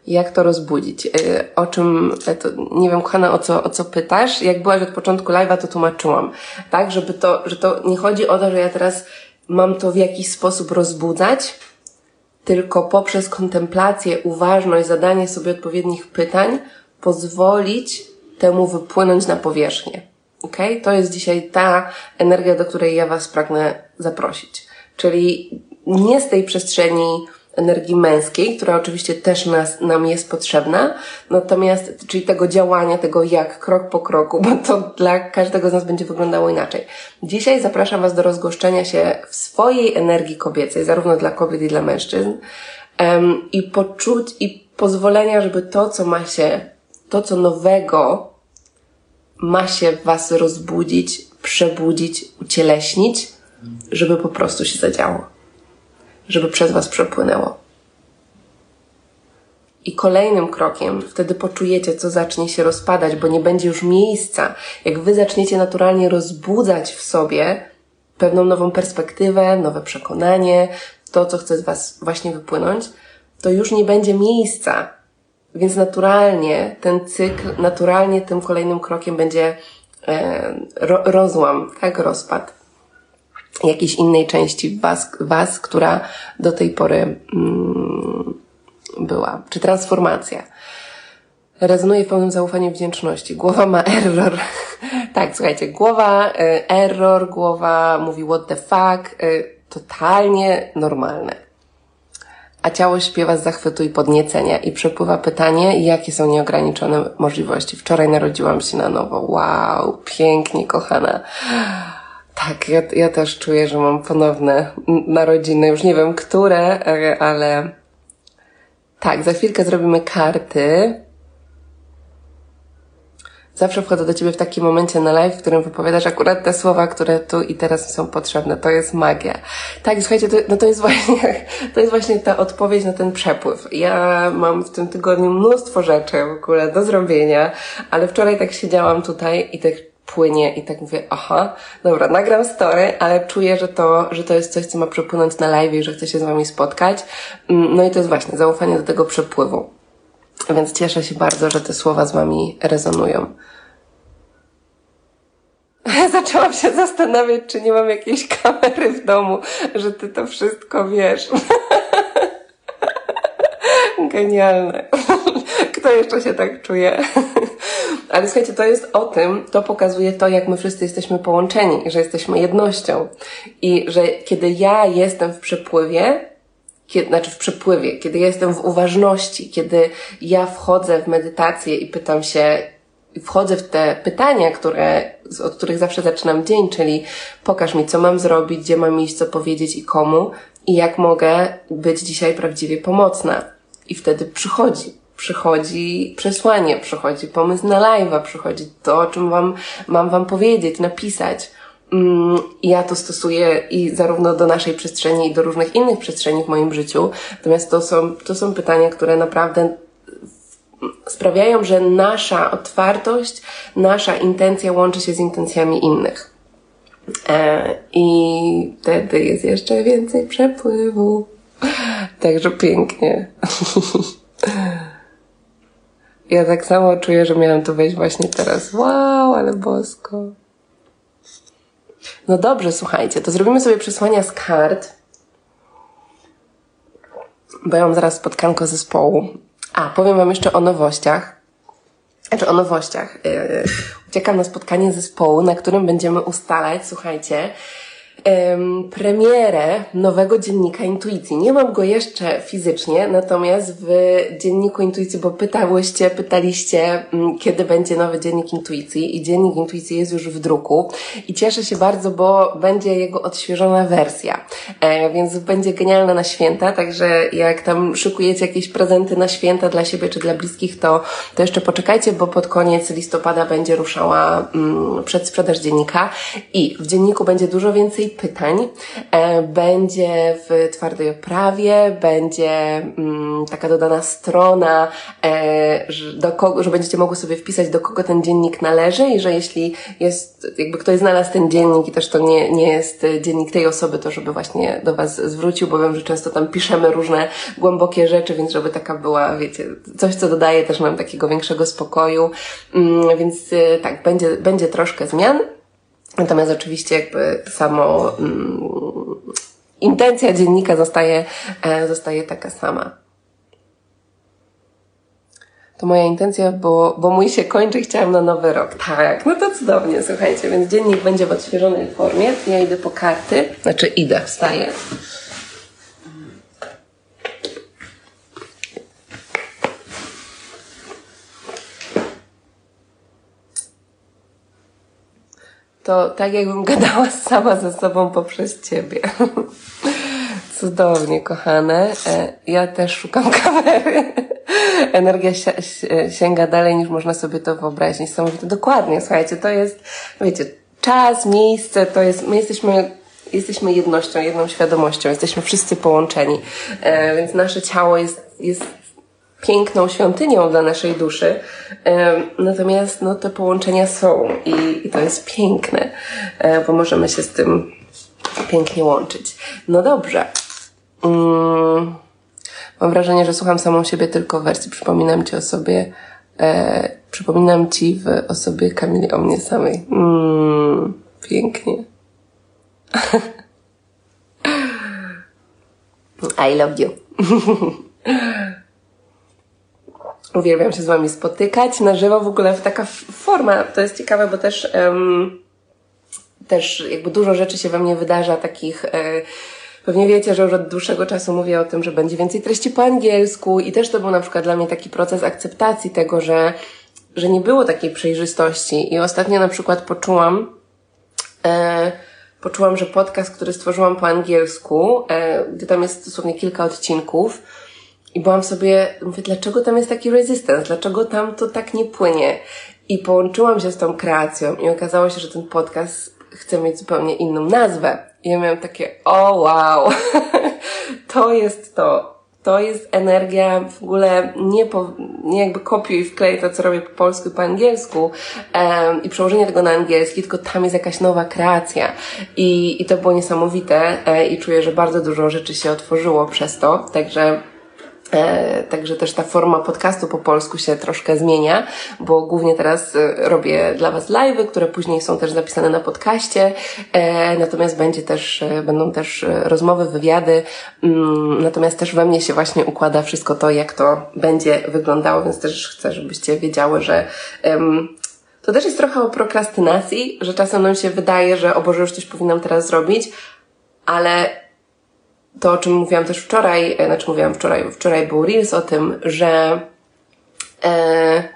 jak to rozbudzić. Y, o czym, e, to, nie wiem, kochana, o co, o co pytasz. Jak byłaś od początku live'a, to tłumaczyłam. Tak, żeby to, że to nie chodzi o to, że ja teraz mam to w jakiś sposób rozbudzać, tylko poprzez kontemplację, uważność, zadanie sobie odpowiednich pytań, pozwolić temu wypłynąć na powierzchnię. Ok? To jest dzisiaj ta energia, do której ja Was pragnę zaprosić. Czyli nie z tej przestrzeni, energii męskiej, która oczywiście też nas, nam jest potrzebna, natomiast, czyli tego działania, tego jak, krok po kroku, bo to dla każdego z nas będzie wyglądało inaczej. Dzisiaj zapraszam Was do rozgoszczenia się w swojej energii kobiecej, zarówno dla kobiet i dla mężczyzn, um, i poczuć, i pozwolenia, żeby to, co ma się, to, co nowego ma się Was rozbudzić, przebudzić, ucieleśnić, żeby po prostu się zadziało żeby przez Was przepłynęło. I kolejnym krokiem, wtedy poczujecie, co zacznie się rozpadać, bo nie będzie już miejsca. Jak Wy zaczniecie naturalnie rozbudzać w sobie pewną nową perspektywę, nowe przekonanie, to, co chce z Was właśnie wypłynąć, to już nie będzie miejsca. Więc naturalnie ten cykl, naturalnie tym kolejnym krokiem będzie e, ro, rozłam, tak, rozpad jakiejś innej części was, was która do tej pory mm, była, czy transformacja. Rezonuje w pełnym zaufaniu wdzięczności. Głowa ma error. tak, słuchajcie, głowa, y, error, głowa mówi what the fuck, y, totalnie normalne. A ciało śpiewa z zachwytu i podniecenia i przepływa pytanie, jakie są nieograniczone możliwości. Wczoraj narodziłam się na nowo. Wow, pięknie, kochana. Tak, ja, ja też czuję, że mam ponowne narodziny. Już nie wiem które, ale tak, za chwilkę zrobimy karty. Zawsze wchodzę do Ciebie w takim momencie na live, w którym wypowiadasz akurat te słowa, które tu i teraz są potrzebne. To jest magia. Tak, słuchajcie, to, no to jest właśnie, to jest właśnie ta odpowiedź na ten przepływ. Ja mam w tym tygodniu mnóstwo rzeczy w ogóle do zrobienia, ale wczoraj tak siedziałam tutaj i tak płynie i tak mówię, aha, dobra, nagram story, ale czuję, że to, że to jest coś, co ma przepłynąć na live i że chcę się z Wami spotkać. Mm, no i to jest właśnie zaufanie do tego przepływu. Więc cieszę się bardzo, że te słowa z Wami rezonują. Zaczęłam się zastanawiać, czy nie mam jakiejś kamery w domu, że Ty to wszystko wiesz. Genialne. Kto jeszcze się tak czuje? Ale słuchajcie, to jest o tym, to pokazuje to, jak my wszyscy jesteśmy połączeni, że jesteśmy jednością. I że kiedy ja jestem w przepływie, kiedy, znaczy w przepływie, kiedy ja jestem w uważności, kiedy ja wchodzę w medytację i pytam się, wchodzę w te pytania, które, od których zawsze zaczynam dzień, czyli pokaż mi, co mam zrobić, gdzie mam iść, co powiedzieć i komu i jak mogę być dzisiaj prawdziwie pomocna. I wtedy przychodzi przychodzi przesłanie, przychodzi pomysł na live'a, przychodzi to, o czym wam, mam wam powiedzieć, napisać. Mm, ja to stosuję i zarówno do naszej przestrzeni, i do różnych innych przestrzeni w moim życiu. Natomiast to są, to są pytania, które naprawdę sprawiają, że nasza otwartość, nasza intencja łączy się z intencjami innych. E, I wtedy jest jeszcze więcej przepływu. Także pięknie. Ja tak samo czuję, że miałam tu wejść właśnie teraz. Wow, ale bosko. No dobrze, słuchajcie, to zrobimy sobie przesłania z kart. Bo ja mam zaraz spotkanko zespołu. A, powiem Wam jeszcze o nowościach. Znaczy o nowościach. Yy, uciekam na spotkanie zespołu, na którym będziemy ustalać, słuchajcie, em, premierę nowego dziennika intuicji. Nie mam go jeszcze fizycznie, natomiast w dzienniku intuicji, bo pytałyście, pytaliście, m, kiedy będzie nowy dziennik intuicji i dziennik intuicji jest już w druku i cieszę się bardzo, bo będzie jego odświeżona wersja, e, więc będzie genialna na święta, także jak tam szykujecie jakieś prezenty na święta dla siebie czy dla bliskich, to, to jeszcze poczekajcie, bo pod koniec listopada będzie ruszała mm, przedsprzedaż dziennika i w dzienniku będzie dużo więcej pytań, e, będzie w twardej oprawie, będzie mm, taka dodana strona, e, do kogo, że będziecie mogły sobie wpisać, do kogo ten dziennik należy i że jeśli jest, jakby ktoś znalazł ten dziennik i też to nie, nie jest dziennik tej osoby, to żeby właśnie do Was zwrócił, bo wiem, że często tam piszemy różne głębokie rzeczy, więc żeby taka była, wiecie, coś, co dodaje też nam takiego większego spokoju, mm, więc y, tak, będzie, będzie troszkę zmian, Natomiast oczywiście jakby samo mm, intencja dziennika zostaje, e, zostaje taka sama. To moja intencja, bo, bo mój się kończy chciałam na nowy rok. Tak, no to cudownie, słuchajcie, więc dziennik będzie w odświeżonej formie. Ja idę po karty, znaczy idę, wstaję. To tak jakbym gadała sama ze sobą poprzez ciebie. Cudownie, kochane. E, ja też szukam kamery. Energia sięga dalej niż można sobie to wyobrazić. Niesamowite. Dokładnie, słuchajcie, to jest, wiecie, czas, miejsce, to jest, my jesteśmy jesteśmy jednością, jedną świadomością, jesteśmy wszyscy połączeni, e, więc nasze ciało jest, jest piękną świątynią dla naszej duszy. Natomiast no, te połączenia są i, i to jest piękne, e, bo możemy się z tym pięknie łączyć. No dobrze. Mm, mam wrażenie, że słucham samą siebie tylko w wersji. Przypominam Ci o sobie, e, przypominam Ci w osobie Kamili o mnie samej. Mm, pięknie. I love you. Uwielbiam się z Wami spotykać. Na żywo, w ogóle taka forma, to jest ciekawe, bo też, um, też jakby dużo rzeczy się we mnie wydarza, takich, e, Pewnie wiecie, że już od dłuższego czasu mówię o tym, że będzie więcej treści po angielsku i też to był na przykład dla mnie taki proces akceptacji tego, że, że nie było takiej przejrzystości. I ostatnio na przykład poczułam, e, poczułam, że podcast, który stworzyłam po angielsku, e, gdy tam jest dosłownie kilka odcinków, i byłam sobie, mówię, dlaczego tam jest taki resistance? Dlaczego tam to tak nie płynie? I połączyłam się z tą kreacją i okazało się, że ten podcast chce mieć zupełnie inną nazwę. I ja miałam takie, o wow, to jest to. To jest energia w ogóle nie, po, nie jakby kopiuj i wklej to, co robię po polsku i po angielsku um, i przełożenie tego na angielski, tylko tam jest jakaś nowa kreacja. I, i to było niesamowite e, i czuję, że bardzo dużo rzeczy się otworzyło przez to. Także także też ta forma podcastu po polsku się troszkę zmienia, bo głównie teraz e, robię dla Was live'y, które później są też zapisane na podcaście, e, natomiast będzie też, będą też rozmowy, wywiady, mm, natomiast też we mnie się właśnie układa wszystko to, jak to będzie wyglądało, więc też chcę, żebyście wiedziały, że to też jest trochę o prokrastynacji, że czasem nam się wydaje, że o Boże, już coś powinnam teraz zrobić, ale to, o czym mówiłam też wczoraj, e, znaczy mówiłam wczoraj, wczoraj był Reels o tym, że e,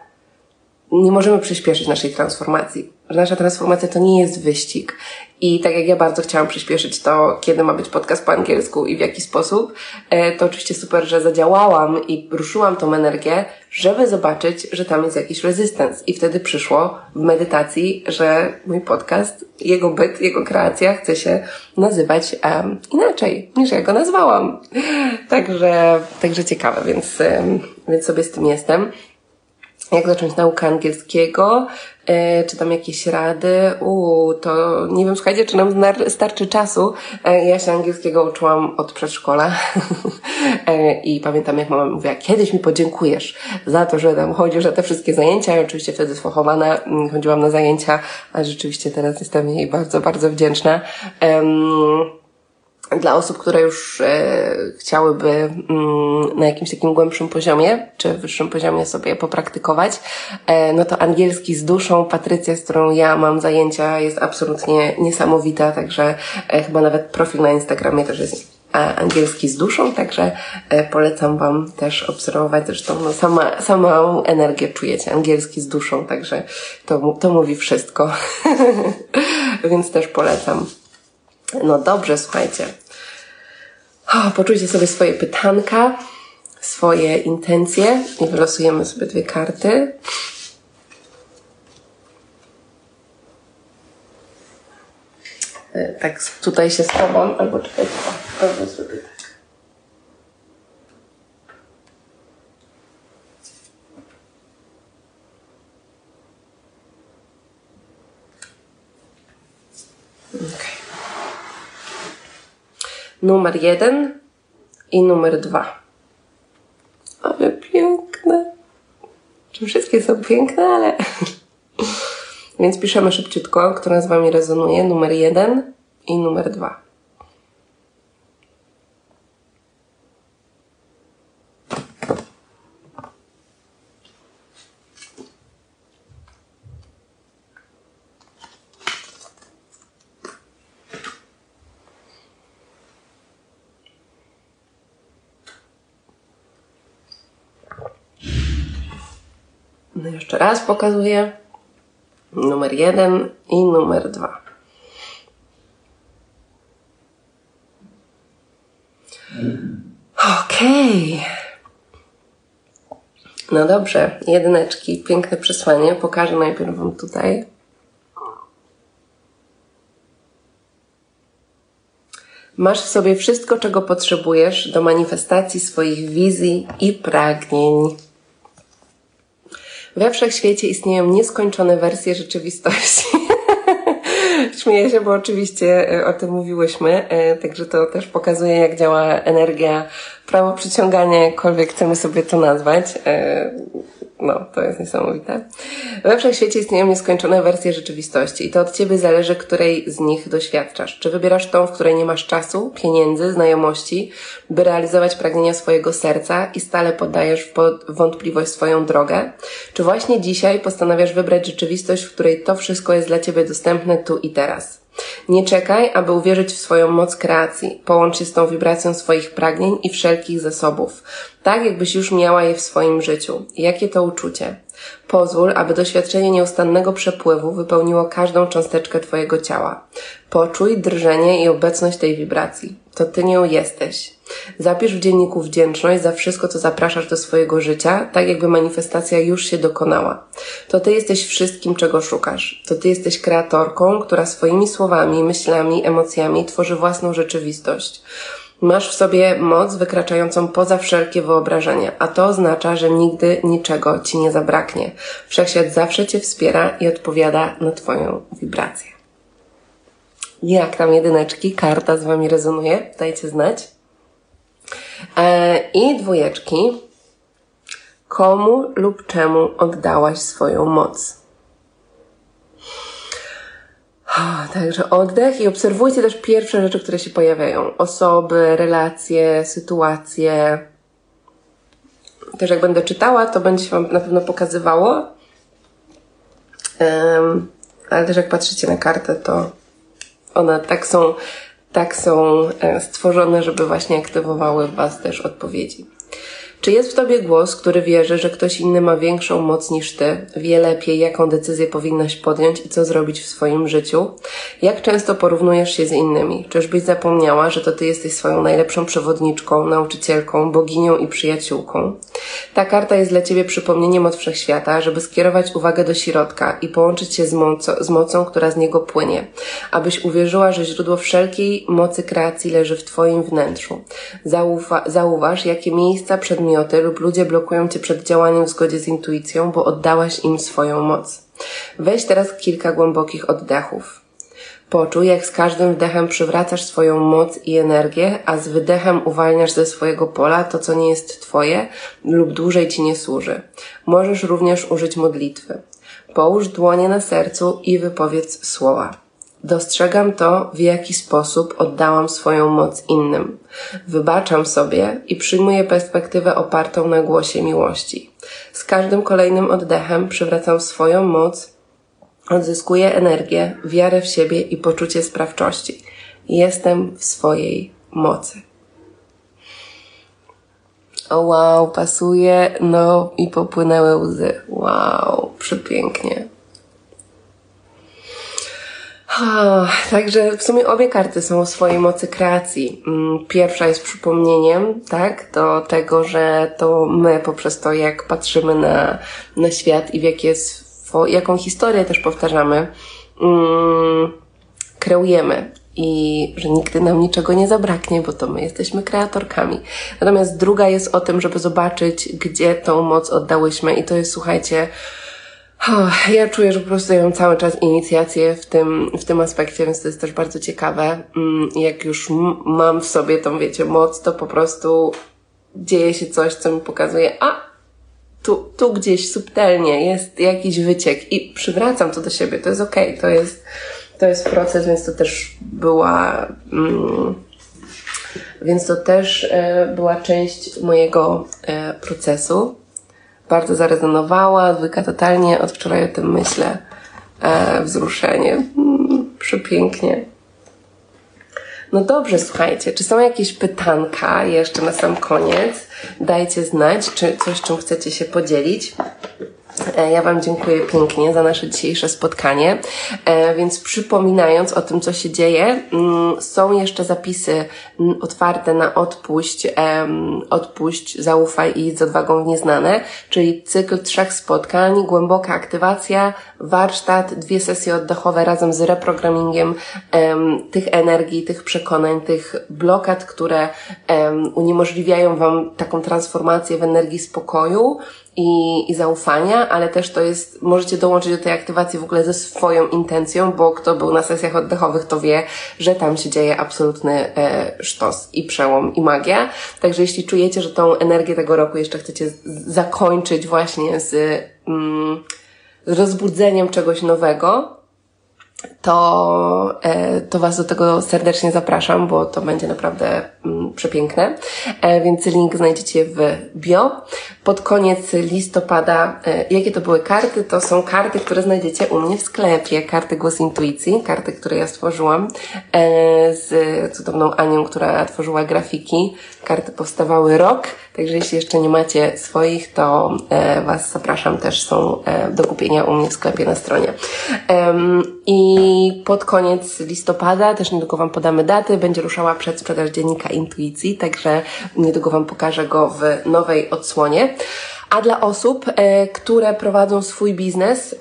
nie możemy przyspieszyć naszej transformacji. Nasza transformacja to nie jest wyścig. I tak jak ja bardzo chciałam przyspieszyć to, kiedy ma być podcast po angielsku i w jaki sposób, e, to oczywiście super, że zadziałałam i ruszyłam tą energię, żeby zobaczyć, że tam jest jakiś resistance. I wtedy przyszło w medytacji, że mój podcast, jego byt, jego kreacja chce się nazywać um, inaczej niż ja go nazwałam. Także, także ciekawe, więc, um, więc sobie z tym jestem jak zacząć naukę angielskiego, e, czy tam jakieś rady. Uuu, to nie wiem, słuchajcie, czy nam starczy czasu. E, ja się angielskiego uczyłam od przedszkola e, i pamiętam, jak mama mówiła, kiedyś mi podziękujesz za to, że tam chodzisz na te wszystkie zajęcia. I oczywiście wtedy sfochowana mm, chodziłam na zajęcia, a rzeczywiście teraz jestem jej bardzo, bardzo wdzięczna. Dla osób, które już e, chciałyby mm, na jakimś takim głębszym poziomie, czy wyższym poziomie sobie popraktykować, e, no to angielski z duszą, Patrycja, z którą ja mam zajęcia, jest absolutnie niesamowita, także e, chyba nawet profil na Instagramie też jest angielski z duszą, także e, polecam Wam też obserwować. Zresztą no, sama, samą energię czujecie, angielski z duszą, także to, to mówi wszystko. Więc też polecam. No dobrze, słuchajcie. O, poczujcie sobie swoje pytanka, swoje intencje i wylosujemy sobie dwie karty. E, tak tutaj się albo czekajcie, albo zrobię tak. Okay. Numer jeden i numer dwa. Ale piękne. Czy wszystkie są piękne, ale Więc piszemy szybciutko, która z Wami rezonuje. Numer jeden i numer dwa. Jeszcze raz pokazuję numer jeden i numer dwa. Okej. Okay. No dobrze, jedyneczki, piękne przesłanie. Pokażę najpierw Wam tutaj. Masz w sobie wszystko, czego potrzebujesz do manifestacji swoich wizji i pragnień. We wszechświecie istnieją nieskończone wersje rzeczywistości. Śmieję się, bo oczywiście e, o tym mówiłyśmy, e, także to też pokazuje, jak działa energia, prawo przyciągania, jakkolwiek chcemy sobie to nazwać. No, to jest niesamowite. We wszechświecie istnieją nieskończone wersje rzeczywistości i to od Ciebie zależy, której z nich doświadczasz. Czy wybierasz tą, w której nie masz czasu, pieniędzy, znajomości, by realizować pragnienia swojego serca i stale poddajesz w wątpliwość swoją drogę? Czy właśnie dzisiaj postanawiasz wybrać rzeczywistość, w której to wszystko jest dla Ciebie dostępne tu i teraz? Nie czekaj, aby uwierzyć w swoją moc kreacji. Połącz się z tą wibracją swoich pragnień i wszelkich zasobów. Tak, jakbyś już miała je w swoim życiu. Jakie to uczucie? Pozwól, aby doświadczenie nieustannego przepływu wypełniło każdą cząsteczkę Twojego ciała. Poczuj drżenie i obecność tej wibracji. To Ty nią jesteś. Zapisz w dzienniku wdzięczność za wszystko, co zapraszasz do swojego życia, tak jakby manifestacja już się dokonała. To Ty jesteś wszystkim, czego szukasz. To Ty jesteś kreatorką, która swoimi słowami, myślami, emocjami tworzy własną rzeczywistość. Masz w sobie moc wykraczającą poza wszelkie wyobrażenia, a to oznacza, że nigdy niczego Ci nie zabraknie. Wszechświat zawsze Cię wspiera i odpowiada na Twoją wibrację. Jak tam jedyneczki, karta z Wami rezonuje? Dajcie znać. E, I dwójeczki. Komu lub czemu oddałaś swoją moc? Także oddech i obserwujcie też pierwsze rzeczy, które się pojawiają. Osoby, relacje, sytuacje. Też jak będę czytała, to będzie się Wam na pewno pokazywało. Um, ale też jak patrzycie na kartę, to one tak są, tak są e, stworzone, żeby właśnie aktywowały w Was też odpowiedzi. Czy jest w tobie głos, który wierzy, że ktoś inny ma większą moc niż ty, wie lepiej, jaką decyzję powinnaś podjąć i co zrobić w swoim życiu? Jak często porównujesz się z innymi? Czyżbyś zapomniała, że to ty jesteś swoją najlepszą przewodniczką, nauczycielką, boginią i przyjaciółką? Ta karta jest dla ciebie przypomnieniem od wszechświata, żeby skierować uwagę do środka i połączyć się z, moco, z mocą, która z niego płynie, abyś uwierzyła, że źródło wszelkiej mocy kreacji leży w twoim wnętrzu. Zauwa zauważ, jakie miejsca, przedmioty przedmioty lub ludzie blokują Cię przed działaniem w zgodzie z intuicją, bo oddałaś im swoją moc. Weź teraz kilka głębokich oddechów. Poczuj, jak z każdym wdechem przywracasz swoją moc i energię, a z wydechem uwalniasz ze swojego pola to, co nie jest Twoje lub dłużej Ci nie służy. Możesz również użyć modlitwy. Połóż dłonie na sercu i wypowiedz słowa. Dostrzegam to, w jaki sposób oddałam swoją moc innym. Wybaczam sobie i przyjmuję perspektywę opartą na głosie miłości. Z każdym kolejnym oddechem przywracam swoją moc, odzyskuję energię, wiarę w siebie i poczucie sprawczości. Jestem w swojej mocy. O wow, pasuje, no i popłynęły łzy. Wow, przepięknie. Także w sumie obie karty są o swojej mocy kreacji. Mm, pierwsza jest przypomnieniem, tak, do tego, że to my poprzez to, jak patrzymy na, na świat i w jakie, jaką historię też powtarzamy, mm, kreujemy i że nigdy nam niczego nie zabraknie, bo to my jesteśmy kreatorkami. Natomiast druga jest o tym, żeby zobaczyć, gdzie tą moc oddałyśmy i to jest, słuchajcie, ja czuję, że po prostu ja mam cały czas inicjację w tym, w tym aspekcie, więc to jest też bardzo ciekawe. Mm, jak już mam w sobie tą, wiecie, moc, to po prostu dzieje się coś, co mi pokazuje, a tu, tu gdzieś subtelnie jest jakiś wyciek i przywracam to do siebie. To jest okej, okay, to jest, to jest proces, więc to też była, mm, więc to też e, była część mojego e, procesu bardzo zarezonowała. Dwójka totalnie od wczoraj o tym myślę. E, wzruszenie. Mm, przepięknie. No dobrze, słuchajcie, czy są jakieś pytanka jeszcze na sam koniec? Dajcie znać, czy coś, czym chcecie się podzielić. E, ja Wam dziękuję pięknie za nasze dzisiejsze spotkanie. E, więc przypominając o tym, co się dzieje, mm, są jeszcze zapisy otwarte na odpuść, odpuść, zaufaj i z odwagą w nieznane, czyli cykl trzech spotkań, głęboka aktywacja, warsztat, dwie sesje oddechowe razem z reprogramingiem tych energii, tych przekonań, tych blokad, które uniemożliwiają Wam taką transformację w energii spokoju, i, i zaufania, ale też to jest, możecie dołączyć do tej aktywacji w ogóle ze swoją intencją, bo kto był na sesjach oddechowych, to wie, że tam się dzieje absolutny e, sztos i przełom i magia. Także jeśli czujecie, że tą energię tego roku jeszcze chcecie zakończyć właśnie z, mm, z rozbudzeniem czegoś nowego, to, e, to Was do tego serdecznie zapraszam, bo to będzie naprawdę przepiękne. E, więc link znajdziecie w bio. Pod koniec listopada, e, jakie to były karty? To są karty, które znajdziecie u mnie w sklepie. Karty Głos Intuicji, karty, które ja stworzyłam z cudowną Anią, która tworzyła grafiki. Karty powstawały rok, także jeśli jeszcze nie macie swoich, to Was zapraszam, też są do kupienia u mnie w sklepie na stronie. I pod koniec listopada, też niedługo Wam podamy daty, będzie ruszała przedsprzedaż dziennika Intuicji, także niedługo Wam pokażę go w nowej odsłonie. A dla osób, e, które prowadzą swój biznes,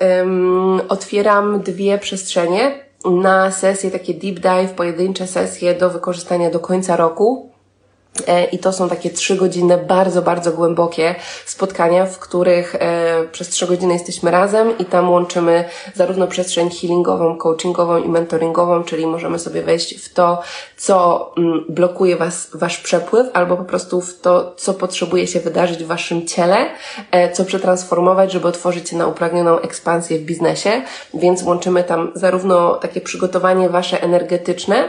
otwieram dwie przestrzenie na sesje, takie deep dive, pojedyncze sesje do wykorzystania do końca roku. E, I to są takie trzy godziny bardzo, bardzo głębokie spotkania, w których e, przez trzy godziny jesteśmy razem i tam łączymy zarówno przestrzeń healingową, coachingową i mentoringową, czyli możemy sobie wejść w to, co mm, blokuje was, wasz przepływ, albo po prostu w to, co potrzebuje się wydarzyć w waszym ciele, e, co przetransformować, żeby otworzyć się na upragnioną ekspansję w biznesie. Więc łączymy tam zarówno takie przygotowanie wasze energetyczne,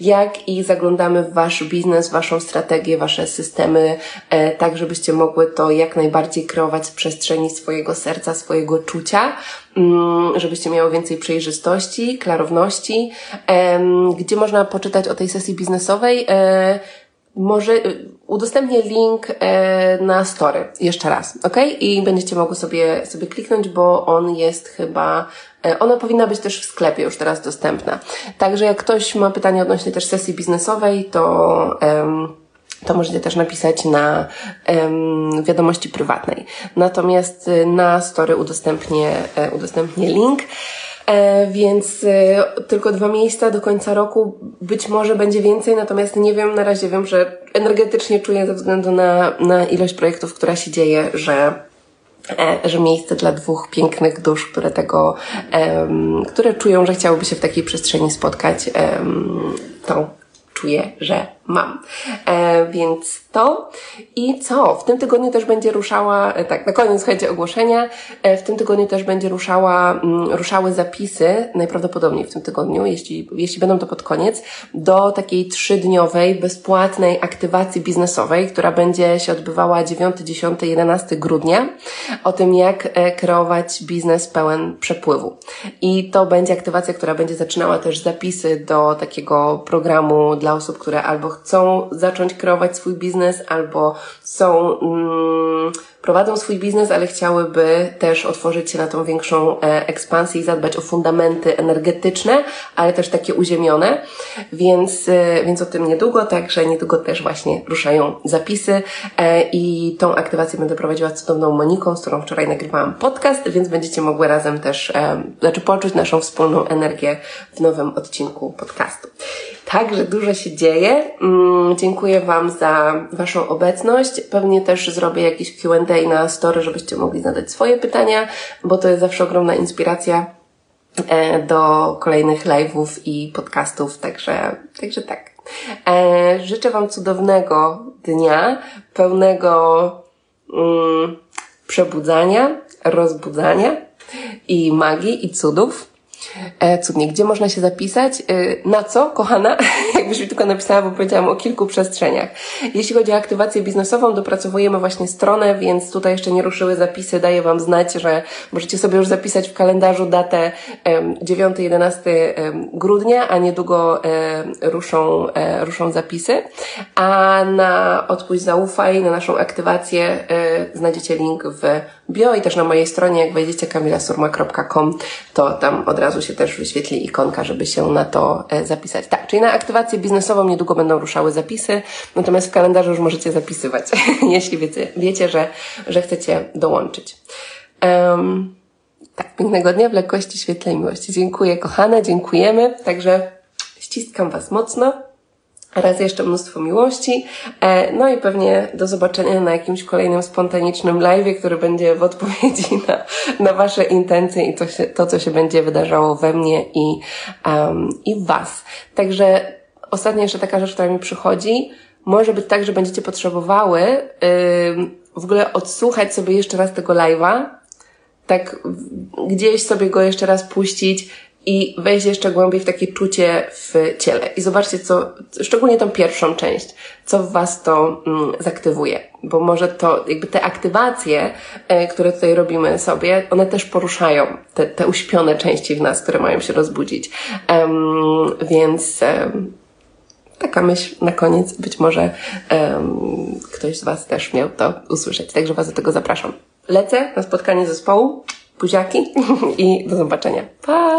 jak i zaglądamy w wasz biznes, waszą strategię, strategie, wasze systemy, e, tak żebyście mogły to jak najbardziej kreować w przestrzeni swojego serca, swojego czucia, mm, żebyście miały więcej przejrzystości, klarowności, gdzie można poczytać o tej sesji biznesowej. E, może y, udostępnię link e, na story jeszcze raz, ok? I będziecie mogły sobie, sobie kliknąć, bo on jest chyba, ona powinna być też w sklepie już teraz dostępna. Także jak ktoś ma pytanie odnośnie też sesji biznesowej, to to możecie też napisać na um, wiadomości prywatnej. Natomiast y, na story udostępnię, e, udostępnię link. E, więc e, tylko dwa miejsca do końca roku. Być może będzie więcej, natomiast nie wiem, na razie wiem, że energetycznie czuję ze względu na, na ilość projektów, która się dzieje, że e, że miejsce dla dwóch pięknych dusz, które tego, które czują, że chciałyby się w takiej przestrzeni spotkać, to czuję, że mam. E, więc to i co? W tym tygodniu też będzie ruszała, e, tak, na koniec słuchajcie ogłoszenia, e, w tym tygodniu też będzie ruszała, m, mm, ruszały zapisy, najprawdopodobniej w tym tygodniu, jeśli, jeśli będą to pod koniec, do takiej trzydniowej, bezpłatnej aktywacji biznesowej, która będzie się odbywała 9, 10, 11 grudnia, o tym jak e, kreować biznes pełen przepływu. I to będzie aktywacja, która będzie zaczynała też zapisy do takiego programu dla osób, które albo chcą zacząć kreować swój biznes, albo są, mm, prowadzą swój biznes, ale chciałyby też otworzyć się na tą większą e, ekspansję i zadbać o fundamenty energetyczne, ale też takie uziemione. Więc, e, więc o tym niedługo, także niedługo też właśnie ruszają zapisy e, i tą aktywację będę prowadziła z cudowną Moniką, z którą wczoraj nagrywałam podcast, więc będziecie mogły razem też, znaczy poczuć naszą wspólną energię w nowym odcinku podcastu. Także dużo się dzieje. Mm, dziękuję Wam za Waszą obecność. Pewnie też zrobię jakiś Q&A na story, żebyście mogli zadać swoje pytania, bo to jest zawsze ogromna inspiracja e, do kolejnych live'ów i podcastów, także, także tak. E, życzę Wam cudownego dnia, pełnego mm, przebudzania, rozbudzania i magii i cudów. E, cudnie, gdzie można się zapisać? E, na co, kochana? Jakbyś mi tylko napisała, bo powiedziałam o kilku przestrzeniach. Jeśli chodzi o aktywację biznesową, dopracowujemy właśnie stronę, więc tutaj jeszcze nie ruszyły zapisy. Daję Wam znać, że możecie sobie już zapisać w kalendarzu datę 9-11 grudnia, a niedługo ruszą, e, ruszą zapisy. A na Odpuść Zaufaj, na naszą aktywację znajdziecie link w bio i też na mojej stronie, jak wejdziecie kamilasurma.com, to tam od razu się też wyświetli ikonka, żeby się na to e, zapisać. Tak, czyli na aktywację biznesową niedługo będą ruszały zapisy, natomiast w kalendarzu już możecie zapisywać, jeśli wiecie, wiecie że, że chcecie dołączyć. Um, tak, pięknego dnia w lekkości, świetle i miłości. Dziękuję kochane, dziękujemy. Także ściskam Was mocno. Raz jeszcze mnóstwo miłości. E, no i pewnie do zobaczenia na jakimś kolejnym spontanicznym live, który będzie w odpowiedzi na, na Wasze intencje i to, się, to, co się będzie wydarzało we mnie i, um, i Was. Także ostatnia jeszcze taka rzecz, która mi przychodzi. Może być tak, że będziecie potrzebowały yy, w ogóle odsłuchać sobie jeszcze raz tego live'a, tak gdzieś sobie go jeszcze raz puścić, i wejść jeszcze głębiej w takie czucie w ciele. I zobaczcie, co, szczególnie tą pierwszą część, co w Was to mm, zaktywuje. Bo może to, jakby te aktywacje, e, które tutaj robimy sobie, one też poruszają te, te uśpione części w nas, które mają się rozbudzić. Um, więc um, taka myśl na koniec, być może um, ktoś z Was też miał to usłyszeć. Także Was do tego zapraszam. Lecę na spotkanie zespołu, buziaki i do zobaczenia. Pa!